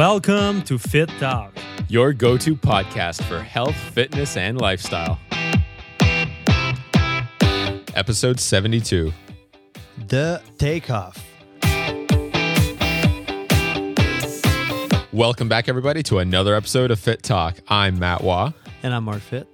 Welcome to Fitt Talk, your go to podcast for health, fitness, and lifestyle. Episode 72 The Takeoff. Welcome back, everybody, to another episode of Fitt Talk. I'm Matt Waugh. And I'm Marc Fitt.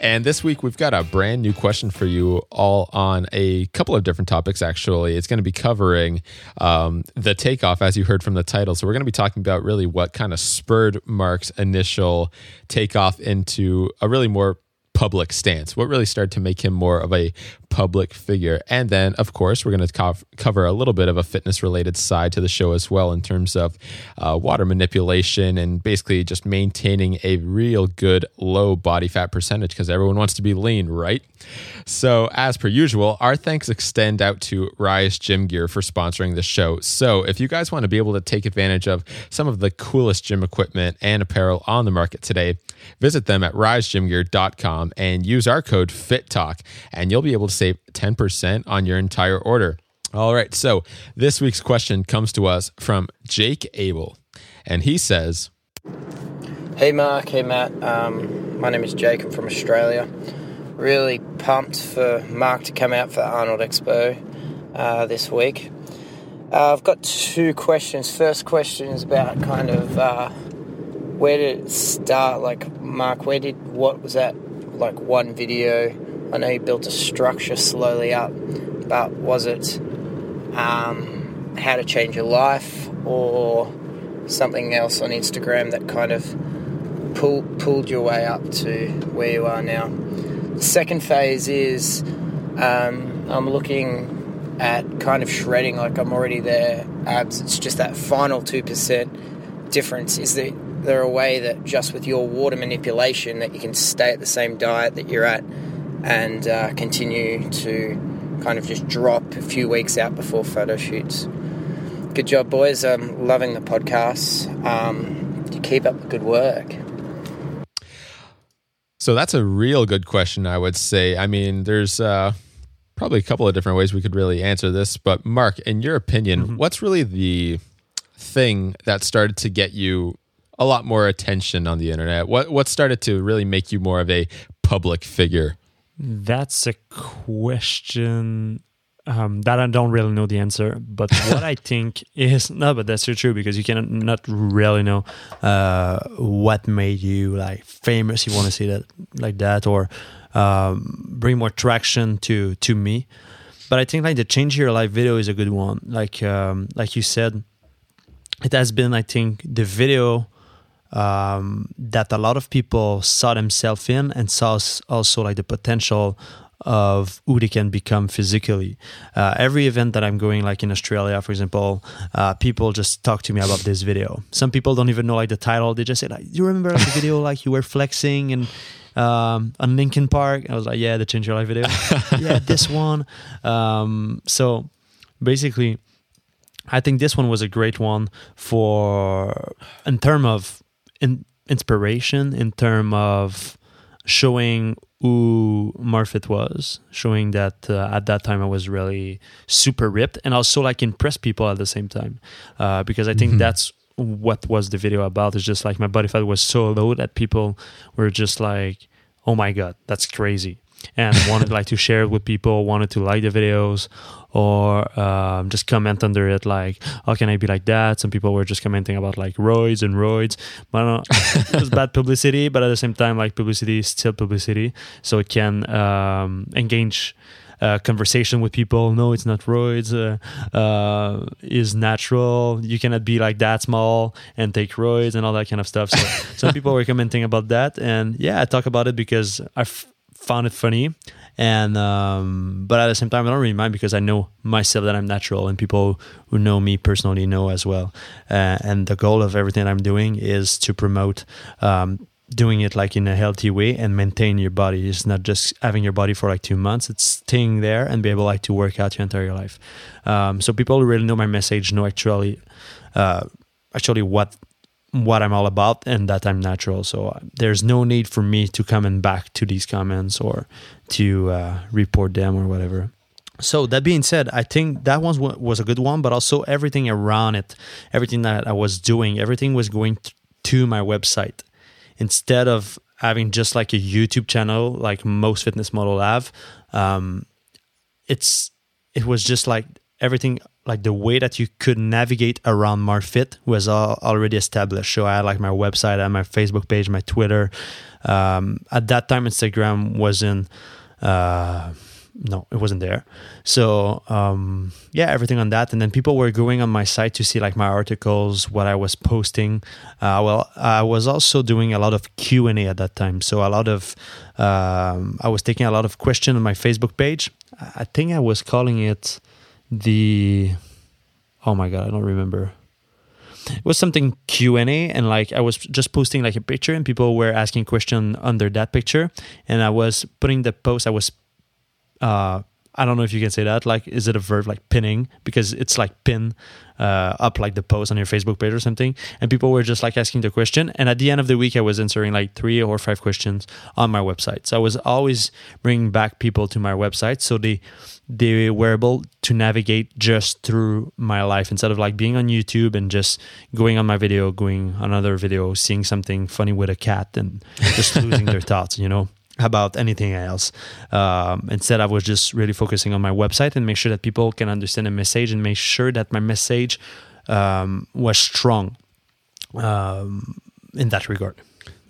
And this week we've got a brand new question for you all on a couple of different topics, actually. It's going to be covering um, the takeoff, as you heard from the title. So we're going to be talking about really what kind of spurred Marc's initial takeoff into a really more public stance? What really started to make him more of a public figure? And then, of course, we're going to co- cover a little bit of a fitness related side to the show as well in terms of uh, water manipulation and basically just maintaining a real good low body fat percentage because everyone wants to be lean, right? So, as per usual, our thanks extend out to Rise Gym Gear for sponsoring the show. So, if you guys want to be able to take advantage of some of the coolest gym equipment and apparel on the market today, visit them at risegymgear.com and use our code FITTALK, and you'll be able to save 10% on your entire order. All right, so this week's question comes to us from Jake Abel, and he says, Hey Marc, hey Matt. Um, my name is Jake. I'm from Australia really pumped for Marc to come out for the Arnold Expo uh, this week. Uh, I've got two questions. First question is about kind of uh, where did it start? Like, Marc, where did what was that? Like one video. I know you built a structure slowly up, but was it um, how to change your life or something else on Instagram that kind of pull, pulled your way up to where you are now? The second phase is um, I'm looking at kind of shredding, like I'm already there, abs. It's just that final 2% difference. Is there, there a way that just with your water manipulation that you can stay at the same diet that you're at and uh, continue to kind of just drop a few weeks out before photo shoots? Good job, boys. I'm loving the podcast. Um, you keep up the good work. So that's a real good question, I would say. I mean, there's uh, probably a couple of different ways we could really answer this. But, Marc, in your opinion, mm-hmm. what's really the thing that started to get you a lot more attention on the internet? What, what started to really make you more of a public figure? That's a question um, that I don't really know the answer. But what I think is no, but that's so true because you cannot not really know uh, what made you like famous. You want to see that like that or um, bring more traction to to me. But I think like the change your life video is a good one. Like um, like you said, it has been I think the video um, that a lot of people saw themselves in and saw also like the potential of who they can become physically. Uh, every event that I'm going, like in Australia, for example, uh, people just talk to me about this video. Some people don't even know like the title. They just say like, "You remember like, the video like you were flexing and." Um, on Linkin Park, I was like, "Yeah, the Change Your Life video. yeah, this one." Um, so basically, I think this one was a great one for in term of in, inspiration, in term of showing who Marc Fitt was, showing that uh, at that time I was really super ripped and also like impress people at the same time. Uh, because I think mm-hmm. that's what was the video about. It's just like my body fat was so low that people were just like, oh my God, that's crazy and wanted like to share it with people, wanted to like the videos or um, just comment under it like, how can I be like that? Some people were just commenting about like roids and roids. But uh, it was bad publicity, but at the same time, like publicity is still publicity, so it can um, engage. Uh, conversation with people. No, it's not roids. Uh, uh, is natural. You cannot be like that small and take roids and all that kind of stuff. So some people were commenting about that, and yeah, I talk about it because I found it funny. And um, but at the same time i don't really mind because i know myself that i'm natural and people who know me personally know as well. Uh, and the goal of everything i'm doing is to promote um, doing it like in a healthy way and maintain your body. It's not just having your body for like two months. It's staying there and be able like to work out your entire life. Um, so people who really know my message know actually uh, actually what what I'm all about and that I'm natural. So uh, there's no need for me to come and back to these comments or to uh, report them or whatever. so that being said, I think that one was a good one, but also everything around it, everything that I was doing, everything was going to my website instead of having just like a YouTube channel like most fitness model have. Um, it's it was just like everything like the way that you could navigate around Marc Fitt was all, already established. So I had like my website, I had my Facebook page, my Twitter. Um, at that time, Instagram wasn't. Uh, no, it wasn't there. So um, yeah, everything on that, and then people were going on my site to see like my articles, what I was posting. Uh, well, I was also doing a lot of Q and A at that time, so a lot of um, I was taking a lot of questions on my Facebook page. I think I was calling it the. Oh my god, I don't remember it was something q&a and like i was just posting like a picture and people were asking question under that picture and i was putting the post i was uh, I don't know if you can say that. Like, is it a verb like pinning? Because it's like pin uh, up like the post on your Facebook page or something. And people were just like asking the question. And at the end of the week, I was answering like three or five questions on my website. So I was always bringing back people to my website, so they they were able to navigate just through my life instead of like being on YouTube and just going on my video, going on another video, seeing something funny with a cat, and just losing their thoughts. You know about anything else. Um, instead, I was just really focusing on my website and make sure that people can understand the message and make sure that my message um, was strong um, in that regard.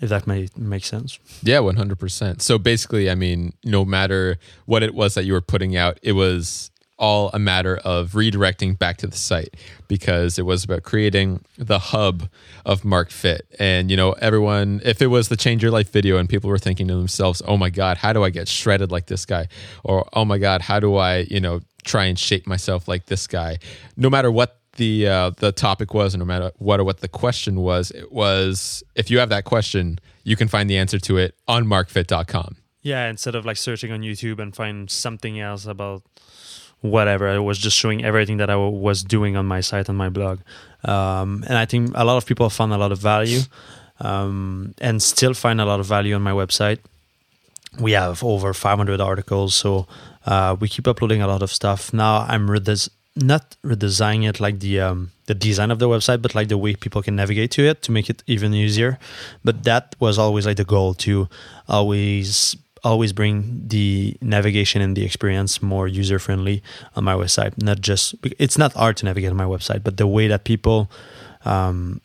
If that may make sense. Yeah, 100%. So basically, I mean, no matter what it was that you were putting out, it was all a matter of redirecting back to the site because it was about creating the hub of Marc Fitt. And, you know, everyone, if it was the Change Your Life video and people were thinking to themselves, oh my God, how do I get shredded like this guy? Or, oh my God, how do I, you know, try and shape myself like this guy? No matter what the uh, the topic was, no matter what or what the question was, it was if you have that question, you can find the answer to it on marcfitt.com. Yeah, instead of like searching on YouTube and find something else about whatever. I was just showing everything that I was doing on my site on my blog, um, and I think a lot of people found a lot of value, um, and still find a lot of value on my website. We have over 500 articles, so uh, we keep uploading a lot of stuff. Now I'm redes- not redesigning it like the um, the design of the website, but like the way people can navigate to it to make it even easier. But that was always like the goal to always always bring the navigation and the experience more user friendly on my website. Not just it's not hard to navigate on my website, but the way that people um,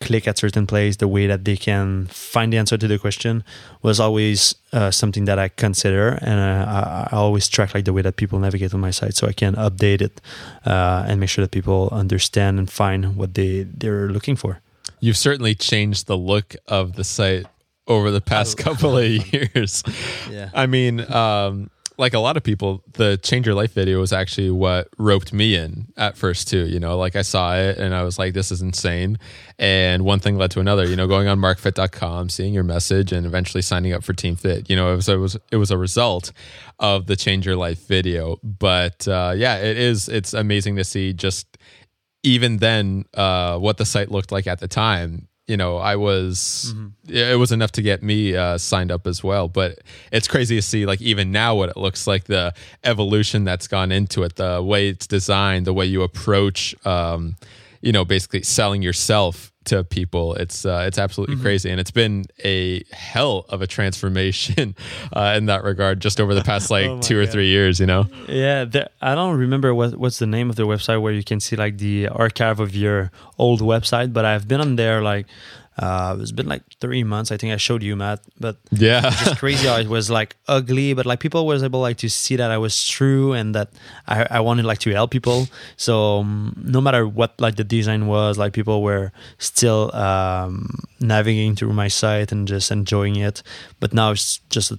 click at certain place, the way that they can find the answer to the question was always uh, something that I consider, and uh, I, always track like the way that people navigate on my site, so I can update it uh, and make sure that people understand and find what they they're looking for. You've certainly changed the look of the site over the past couple of years. yeah. I mean, um, like a lot of people, the Change Your Life video was actually what roped me in at first too. You know, like I saw it and I was like, this is insane. And one thing led to another, you know, going on marcfitt.com, seeing your message and eventually signing up for Team Fit. You know, it was it was it was a result of the Change Your Life video. But uh, yeah, it is it's amazing to see just even then uh, what the site looked like at the time you know, I was mm-hmm. it was enough to get me uh, signed up as well. But it's crazy to see like even now what it looks like, the evolution that's gone into it, the way it's designed, the way you approach, um, you know, basically selling yourself to people. It's uh, it's absolutely mm-hmm. crazy, and it's been a hell of a transformation uh, in that regard just over the past like oh two or three years. You know? Yeah, the, I don't remember what what's the name of the website where you can see like the archive of your old website, but I've been on there like uh, it's been like three months. I think I showed you, Matt. But yeah, just crazy how it was like ugly, but like people was able like to see that I was true and that I, I wanted like to help people. So um, no matter what like the design was, like people were still um, navigating through my site and just enjoying it. But now it's just a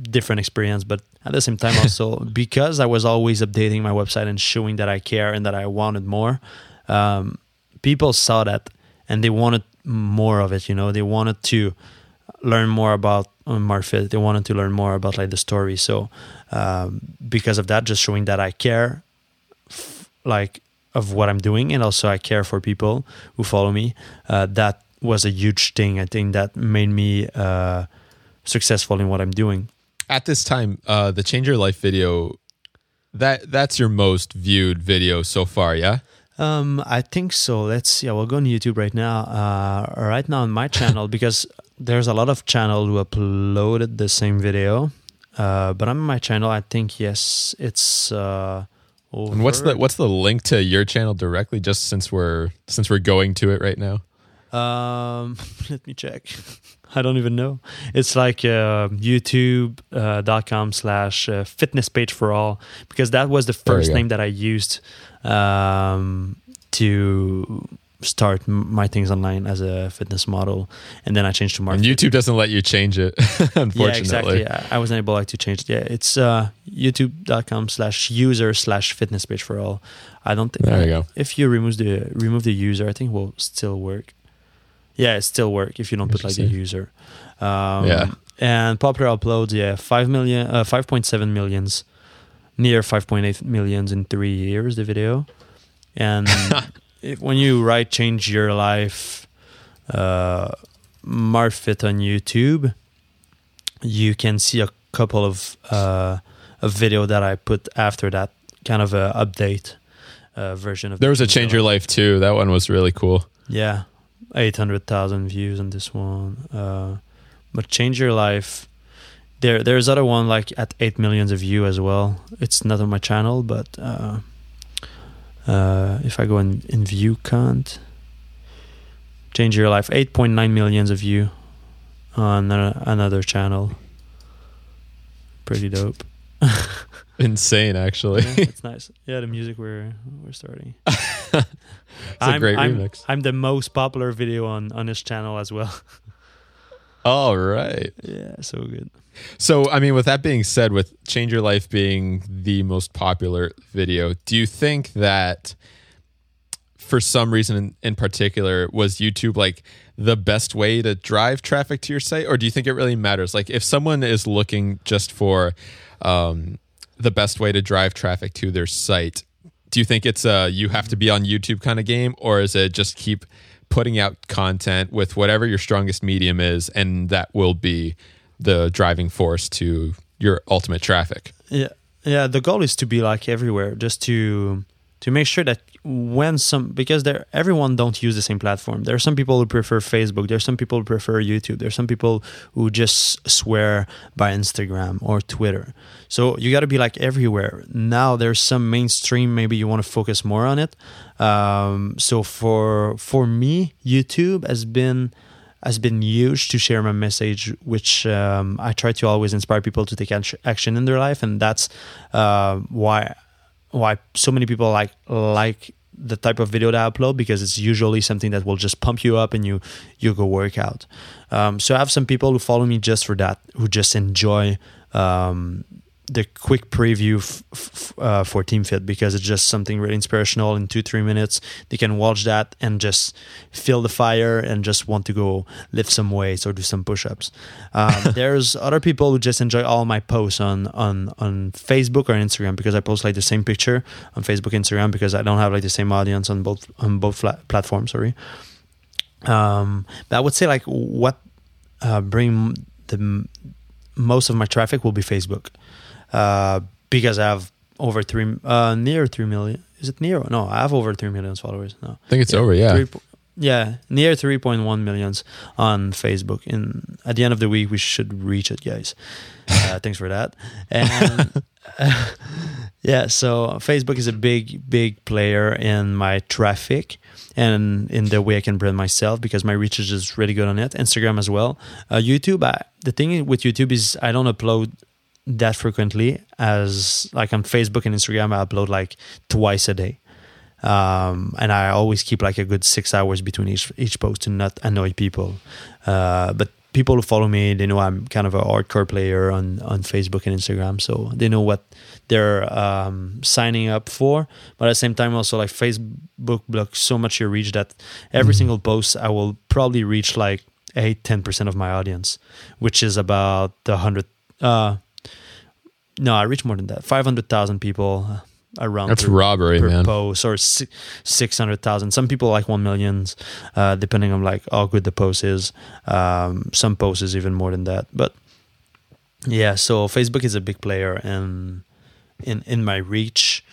different experience. But at the same time, also because I was always updating my website and showing that I care and that I wanted more, um, people saw that and they wanted more of it. You know, they wanted to learn more about um, Marc Fitt. They wanted to learn more about like the story. So um, because of that, just showing that I care, f- like of what I'm doing, and also I care for people who follow me. Uh, that was a huge thing. I think that made me uh, successful in what I'm doing. At this time, uh, the Change Your Life video that that's your most viewed video so far, yeah? Um, I think so. Let's see. I will go on YouTube right now. Uh, right now on my channel because there's a lot of channel who uploaded the same video. Uh, but on my channel, I think yes, it's. Uh, over. And what's the what's the link to your channel directly? Just since we're since we're going to it right now. Um, let me check. I don't even know. It's like uh, youtube.com uh, slash uh, fitness page for all because that was the first name that I used um, to start my things online as a fitness model. And then i changed to marketing. And youtube doesn't let you change it unfortunately yeah exactly. yeah, i wasn't able like to change it. Yeah it's uh, youtube.com slash user slash fitness page for all. I don't think there you go. if you remove the remove the user i think will still work. Yeah it still work if you don't put like the user. Um, yeah. and popular uploads yeah 5 million uh, 5.7 millions near 5.8 millions in three years the video. And if, when you write change your life uh, Marc Fitt on youtube you can see a couple of uh, a video that i put after that kind of a update uh, version of there was a change your life too. That one was really cool. Yeah. 800000 views on this one. Uh, but change your life there there's other one like at 8 millions of view as well it's not on my channel but uh, uh, if I go in, in view count, change your life, 8.9 millions of view on another channel. Pretty dope. Insane, actually. Yeah, it's nice. Yeah, the music we're we're starting. it's a I'm, great I'm, remix. I'm the most popular video on on this channel as well. All right. Yeah, so good. So, I mean, with that being said, with Change Your Life being the most popular video, do you think that for some reason in, in, particular was YouTube like the best way to drive traffic to your site? Or do you think it really matters? Like, if someone is looking just for um, the best way to drive traffic to their site, do you think it's a you have to be on YouTube kind of game? Or is it just keep putting out content with whatever your strongest medium is, and that will be the driving force to your ultimate traffic. Yeah, yeah. The goal is to be like everywhere, just to to make sure that when some because there everyone don't use the same platform. There are some people who prefer Facebook. There are some people who prefer YouTube. There are some people who just swear by Instagram or Twitter. So you got to be like everywhere. Now there's some mainstream. Maybe you want to focus more on it. Um, so for for me, YouTube has been has been huge to share my message, which um, I try to always inspire people to take action in their life, and that's uh, why why so many people like like the type of video that I upload because it's usually something that will just pump you up and you you go work out. Um, so I have some people who follow me just for that, who just enjoy um, the quick preview f- f- uh, for Team Fit because it's just something really inspirational in two three minutes. They can watch that and just feel the fire and just want to go lift some weights or do some push-ups. Um, there's other people who just enjoy all my posts on on on Facebook or Instagram because I post like the same picture on Facebook Instagram because I don't have like the same audience on both on both platforms. Sorry. Um, but I would say like what uh, bring the most of my traffic will be Facebook uh, because I have over three, uh, near three million. Is it near? No, I have over three million followers. No, I think it's yeah, over. Yeah, three, yeah, near three point one millions on Facebook. And at the end of the week, we should reach it, guys. Uh, thanks for that. And yeah, so Facebook is a big, big player in my traffic and in the way I can brand myself because my reach is just really good on it. Instagram as well. Uh, YouTube, I, the thing with YouTube is I don't upload that frequently as like on Facebook and Instagram I upload like twice a day. Um, and I always keep like a good six hours between each each post to not annoy people. Uh, but people who follow me, they know I'm kind of a hardcore player on on Facebook and Instagram, so they know what they're um, signing up for. But at the same time, also like Facebook blocks so much your reach that every mm-hmm. single post I will probably reach like eight ten percent of my audience, which is about the hundred. Uh, no, I reach more than that. Five hundred thousand people uh, around. That's per, robbery, per man. Post or six hundred thousand. Some people like one millions, uh, depending on like how good the post is. Um, some posts is even more than that. But yeah, so Facebook is a big player, and in in my reach.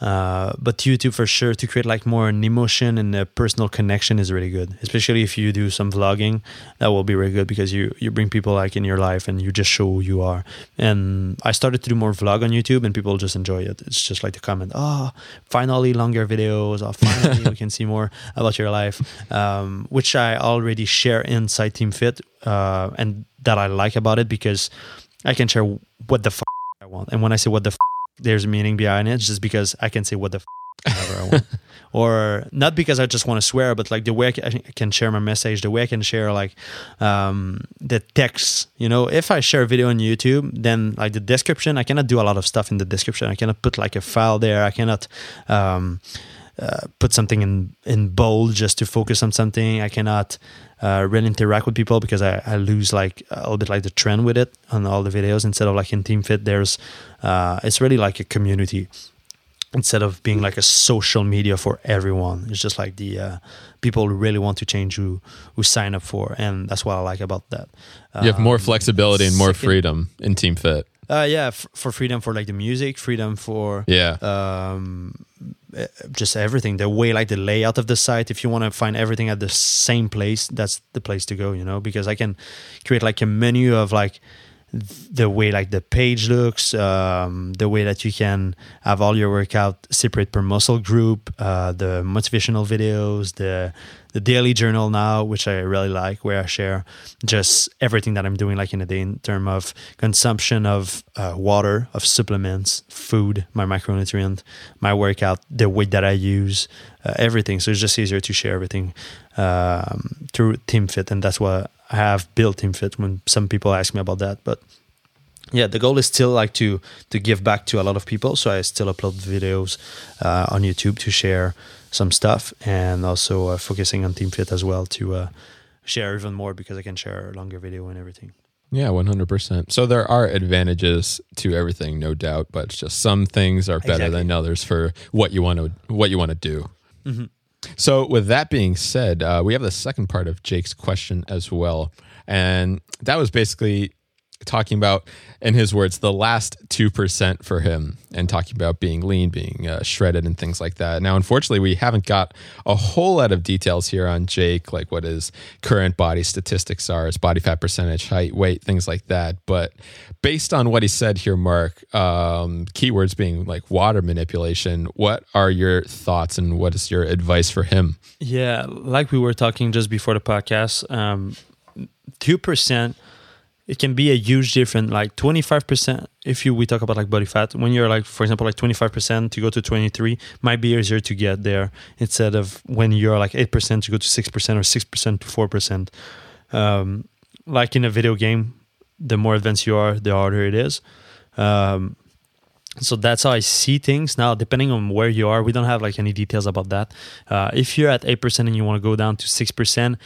Uh, but YouTube for sure to create like more an emotion and a personal connection is really good, especially if you do some vlogging. That will be really good because you you bring people like in your life and you just show who you are. And I started to do more vlog on YouTube and people just enjoy it. It's just like to comment, oh, finally longer videos. Oh, finally we can see more about your life, um, which I already share inside Team Fit, uh, and that I like about it because I can share what the f- I want. And when I say what the f- there's a meaning behind it just because I can say what the f- whatever I want. or not because I just want to swear, but like the way I I can share my message, the way I can share like um, the text. You know, if I share a video on YouTube, then like the description, I cannot do a lot of stuff in the description. I cannot put like a file there. I cannot. Um, uh, put something in in bold just to focus on something. I cannot uh, really interact with people because I, I lose like a little bit like the trend with it on all the videos. Instead of like in Team Fit, there's uh, it's really like a community instead of being like a social media for everyone. It's just like the uh, people who really want to change who who sign up for, and that's what I like about that. You have more Um, flexibility and more second- freedom in Team Fit. Uh, yeah, f- for freedom for like the music, freedom for Yeah. um, eh, just everything. The way, like the layout of the site. If you want to find everything at the same place, that's the place to go. You know, because I can create like a menu of like the way like the page looks, um, the way that you can have all your workout separate per muscle group, uh, the motivational videos, the the daily journal now, which I really like, where I share just everything that I'm doing like in a day in terms of consumption of uh, water, of supplements, food, my micronutrient, my workout, the weight that I use, uh, everything. So it's just easier to share everything um, through Team Fit, and that's why I have built-in Fit. When some people ask me about that, but yeah, the goal is still like to to give back to a lot of people. So I still upload videos uh, on YouTube to share some stuff, and also uh, focusing on Team Fit as well to uh, share even more because I can share a longer video and everything. Yeah, 100%. So there are advantages to everything, no doubt, but it's just some things are better Exactly. than others for what you want to what you want to do. Mhm. So with that being said, uh, we have the second part of Jake's question as well, and that was basically talking about, in his words, the last two percent for him, and talking about being lean, being uh, shredded, and things like that. Now, unfortunately, we haven't got a whole lot of details here on Jake, like what his current body statistics are, his body fat percentage, height, weight, things like that. But based on what he said here, Marc, um, keywords being like water manipulation, what are your thoughts and what is your advice for him? Yeah, like we were talking just before the podcast, um, two percent. It can be a huge difference. Like twenty five percent, if you we talk about like body fat, when you're like, for example, like twenty five percent to go to twenty three, might be easier to get there instead of when you're like eight percent to go to six percent or six percent to four percent. Um, like in a video game, the more advanced you are, the harder it is. Um, so that's how I see things now. Depending on where you are, we don't have like any details about that. Uh, if you're at eight percent and you want to go down to six percent,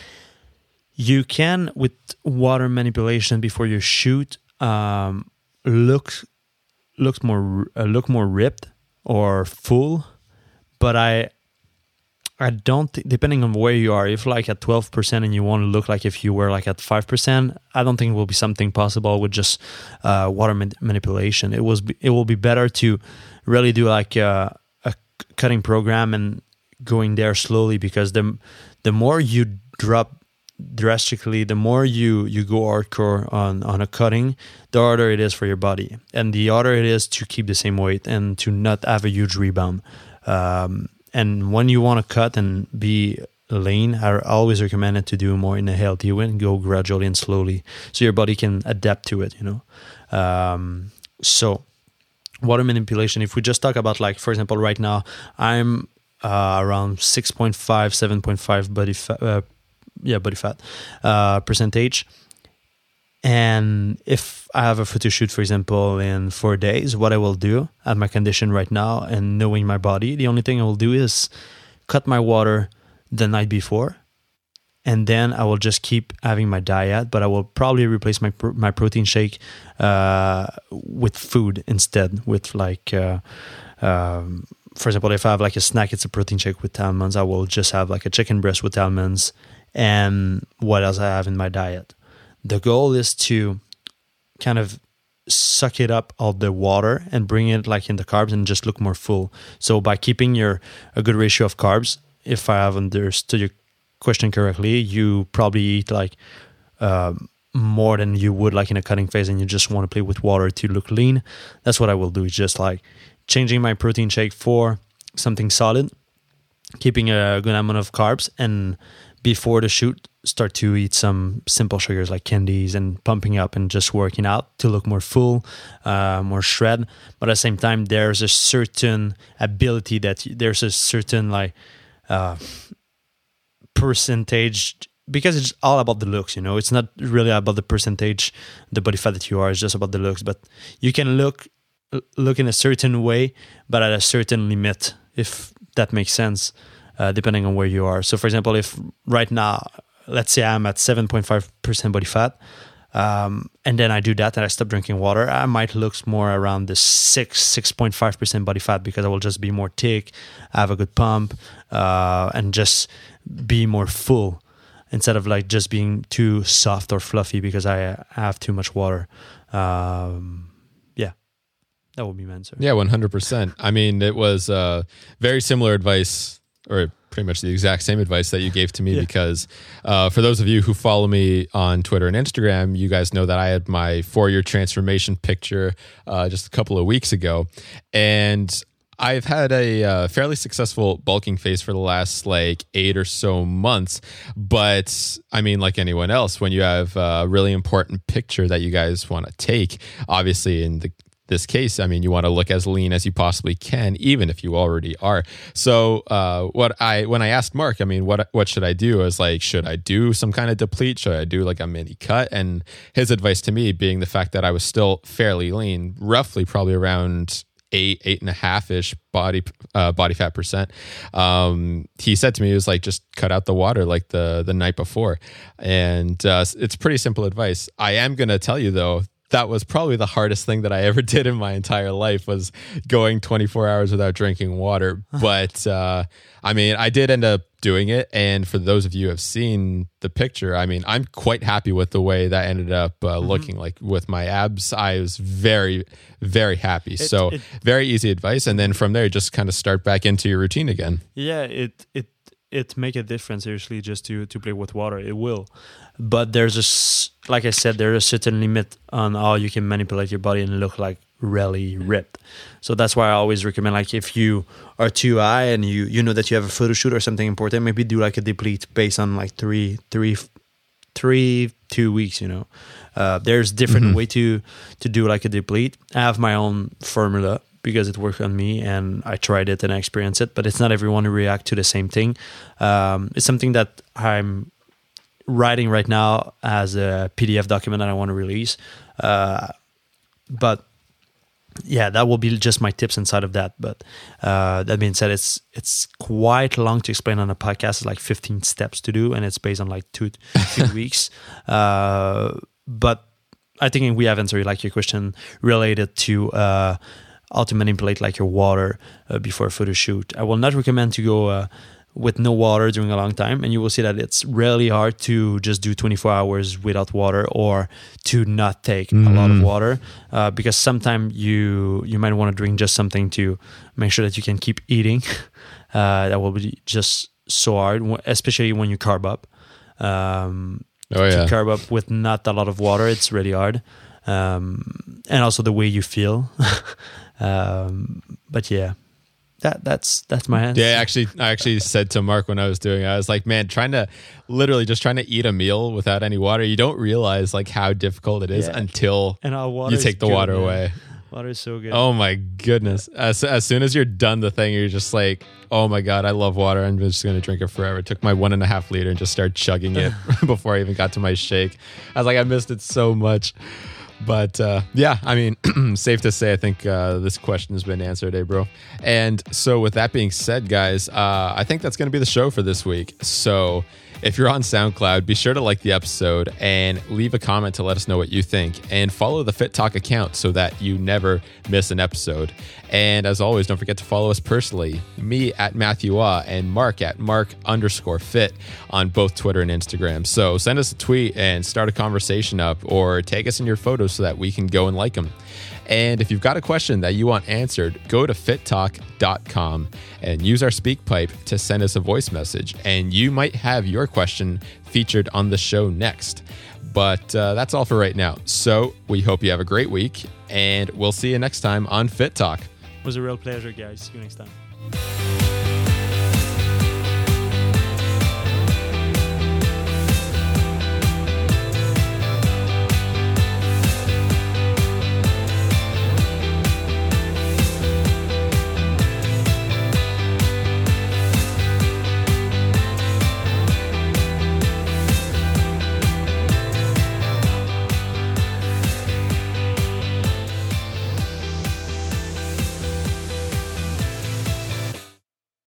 you can with water manipulation before you shoot um, look looks more uh, look more ripped or full. But I I don't depending on where you are. If like at twelve percent and you want to look like if you were like at five percent, I don't think it will be something possible with just uh, water man- manipulation. It was it will be better to really do like a cutting program and going there slowly because the the more you drop drastically, the more you you go hardcore on on a cutting, the harder it is for your body, and the harder it is to keep the same weight and to not have a huge rebound. Um, and when you want to cut and be lean, I always recommend it to do more in a healthy way and go gradually and slowly, so your body can adapt to it. You know, um, so water manipulation. If we just talk about like, for example, right now I'm uh, around 6.5, 7.5 body fat, uh, yeah, body fat uh, percentage. And if I have a photo shoot, for example, in four days, what I will do at my condition right now and knowing my body, the only thing I will do is cut my water the night before. And then I will just keep having my diet, but I will probably replace my my protein shake uh, with food instead. With like, uh, um, for example, if I have like a snack, it's a protein shake with almonds. I will just have like a chicken breast with almonds, and what else I have in my diet the goal is to kind of suck it up all the water and bring it like in the carbs and just look more full. So by keeping your a good ratio of carbs, if I have understood your question correctly, you probably eat like um, more than you would like in a cutting phase, and you just want to play with water to look lean. That's what I will do. Is just like changing my protein shake for something solid, keeping a good amount of carbs, and before the shoot, start to eat some simple sugars like candies and pumping up and just working out to look more full, uh, more shred. But at the same time, there's a certain ability that there's a certain like uh, percentage because it's all about the looks. You know, it's not really about the percentage, the body fat that you are. It's just about the looks. But you can look look in a certain way, but at a certain limit, if that makes sense. Uh, depending on where you are. So, for example, if right now let's say I'm at 7.5% body fat, um, and then I do that and I stop drinking water, I might look more around the 6, 6.5% body fat because I will just be more thick, have a good pump, uh, and just be more full instead of like just being too soft or fluffy because I have too much water. Um, yeah, that would be my. Yeah, 100%. I mean, it was uh, very similar advice or pretty much the exact same advice that you gave to me yeah. because uh, for those of you who follow me on Twitter and Instagram, you guys know that I had my four year transformation picture uh, just a couple of weeks ago. And I've had a uh, fairly successful bulking phase for the last like eight or so months. But I mean, like anyone else, when you have a really important picture that you guys want to take, obviously in the this case, I mean, you want to look as lean as you possibly can, even if you already are. So, uh, what I when I asked Marc, I mean, what what should I do? I was like, should I do some kind of deplete? Should I do like a mini cut? And his advice to me, being the fact that I was still fairly lean, roughly probably around eight, eight and a half ish body uh, body fat percent. Um, he said to me, he was like, just cut out the water like the the night before, and uh, it's pretty simple advice. I am gonna tell you though that was probably the hardest thing that I ever did in my entire life was going 24 hours without drinking water. But uh, I mean, I did end up doing it. And for those of you who have seen the picture, I mean, I'm quite happy with the way that ended up uh, mm-hmm. looking. Like with my abs, I was very, very happy. It, so it, very easy advice. And then from there, just kind of start back into your routine again. Yeah, it it it make a difference seriously just to to play with water. It will. But there's a like i said there's a certain limit on how you can manipulate your body and look like really ripped. So that's why i always recommend like if you are too high and you you know that you have a photo shoot or something important maybe do like a deplete based on like three three three two weeks you know. Uh, there's different mm-hmm. way to to do like a deplete. I have my own formula because it worked on me and I tried it and I experienced it. But it's not everyone who react to the same thing. Um, it's something that I'm writing right now as a PDF document that I want to release. Uh, but yeah, that will be just my tips inside of that. But uh, that being said, it's it's quite long to explain on a podcast. It's like 15 steps to do, and it's based on like two two weeks. Uh, but I think we have answered like your question related to uh, how to manipulate like your water uh, before a photo shoot. I will not recommend to go uh, with no water during a long time, and you will see that it's really hard to just do 24 hours without water or to not take mm. a lot of mm. water uh, because sometimes you you might want to drink just something to make sure that you can keep eating. Uh, that will be just so hard, especially when you carb up. Um, oh yeah, to carb up with not a lot of water, it's really hard. Um, and also the way you feel. Um, but yeah, that that's that's my answer. Yeah, actually, I actually said to Marc when I was doing it, I was like, man, trying to literally just trying to eat a meal without any water, you don't realize like how difficult it is yeah. until and you take the good, water man. away. Water is so good. Oh my goodness! As as soon as you're done the thing, you're just like, oh my god, I love water. I'm just gonna drink it forever. Took my one and a half liter and just started chugging it before I even got to my shake. I was like, I missed it so much. But uh, yeah, I mean, safe to say, I think uh, this question has been answered, eh, bro? And so, with that being said, guys, uh, I think that's going to be the show for this week. So, If you're on SoundCloud, be sure to like the episode and leave a comment to let us know what you think. And follow the Fitt Talk account so that you never miss an episode. And as always, don't forget to follow us personally, me at Matthew Ah and Marc at Marc underscore fitt on both Twitter and Instagram. So send us a tweet and start a conversation up or take us in your photos so that we can go and like them. And if you've got a question that you want answered, go to fitttalk.com and use our speak pipe to send us a voice message. And you might have your question featured on the show next. But uh, that's all for right now. So we hope you have a great week, and we'll see you next time on Fitt Talk. It was a real pleasure, guys. See you next time.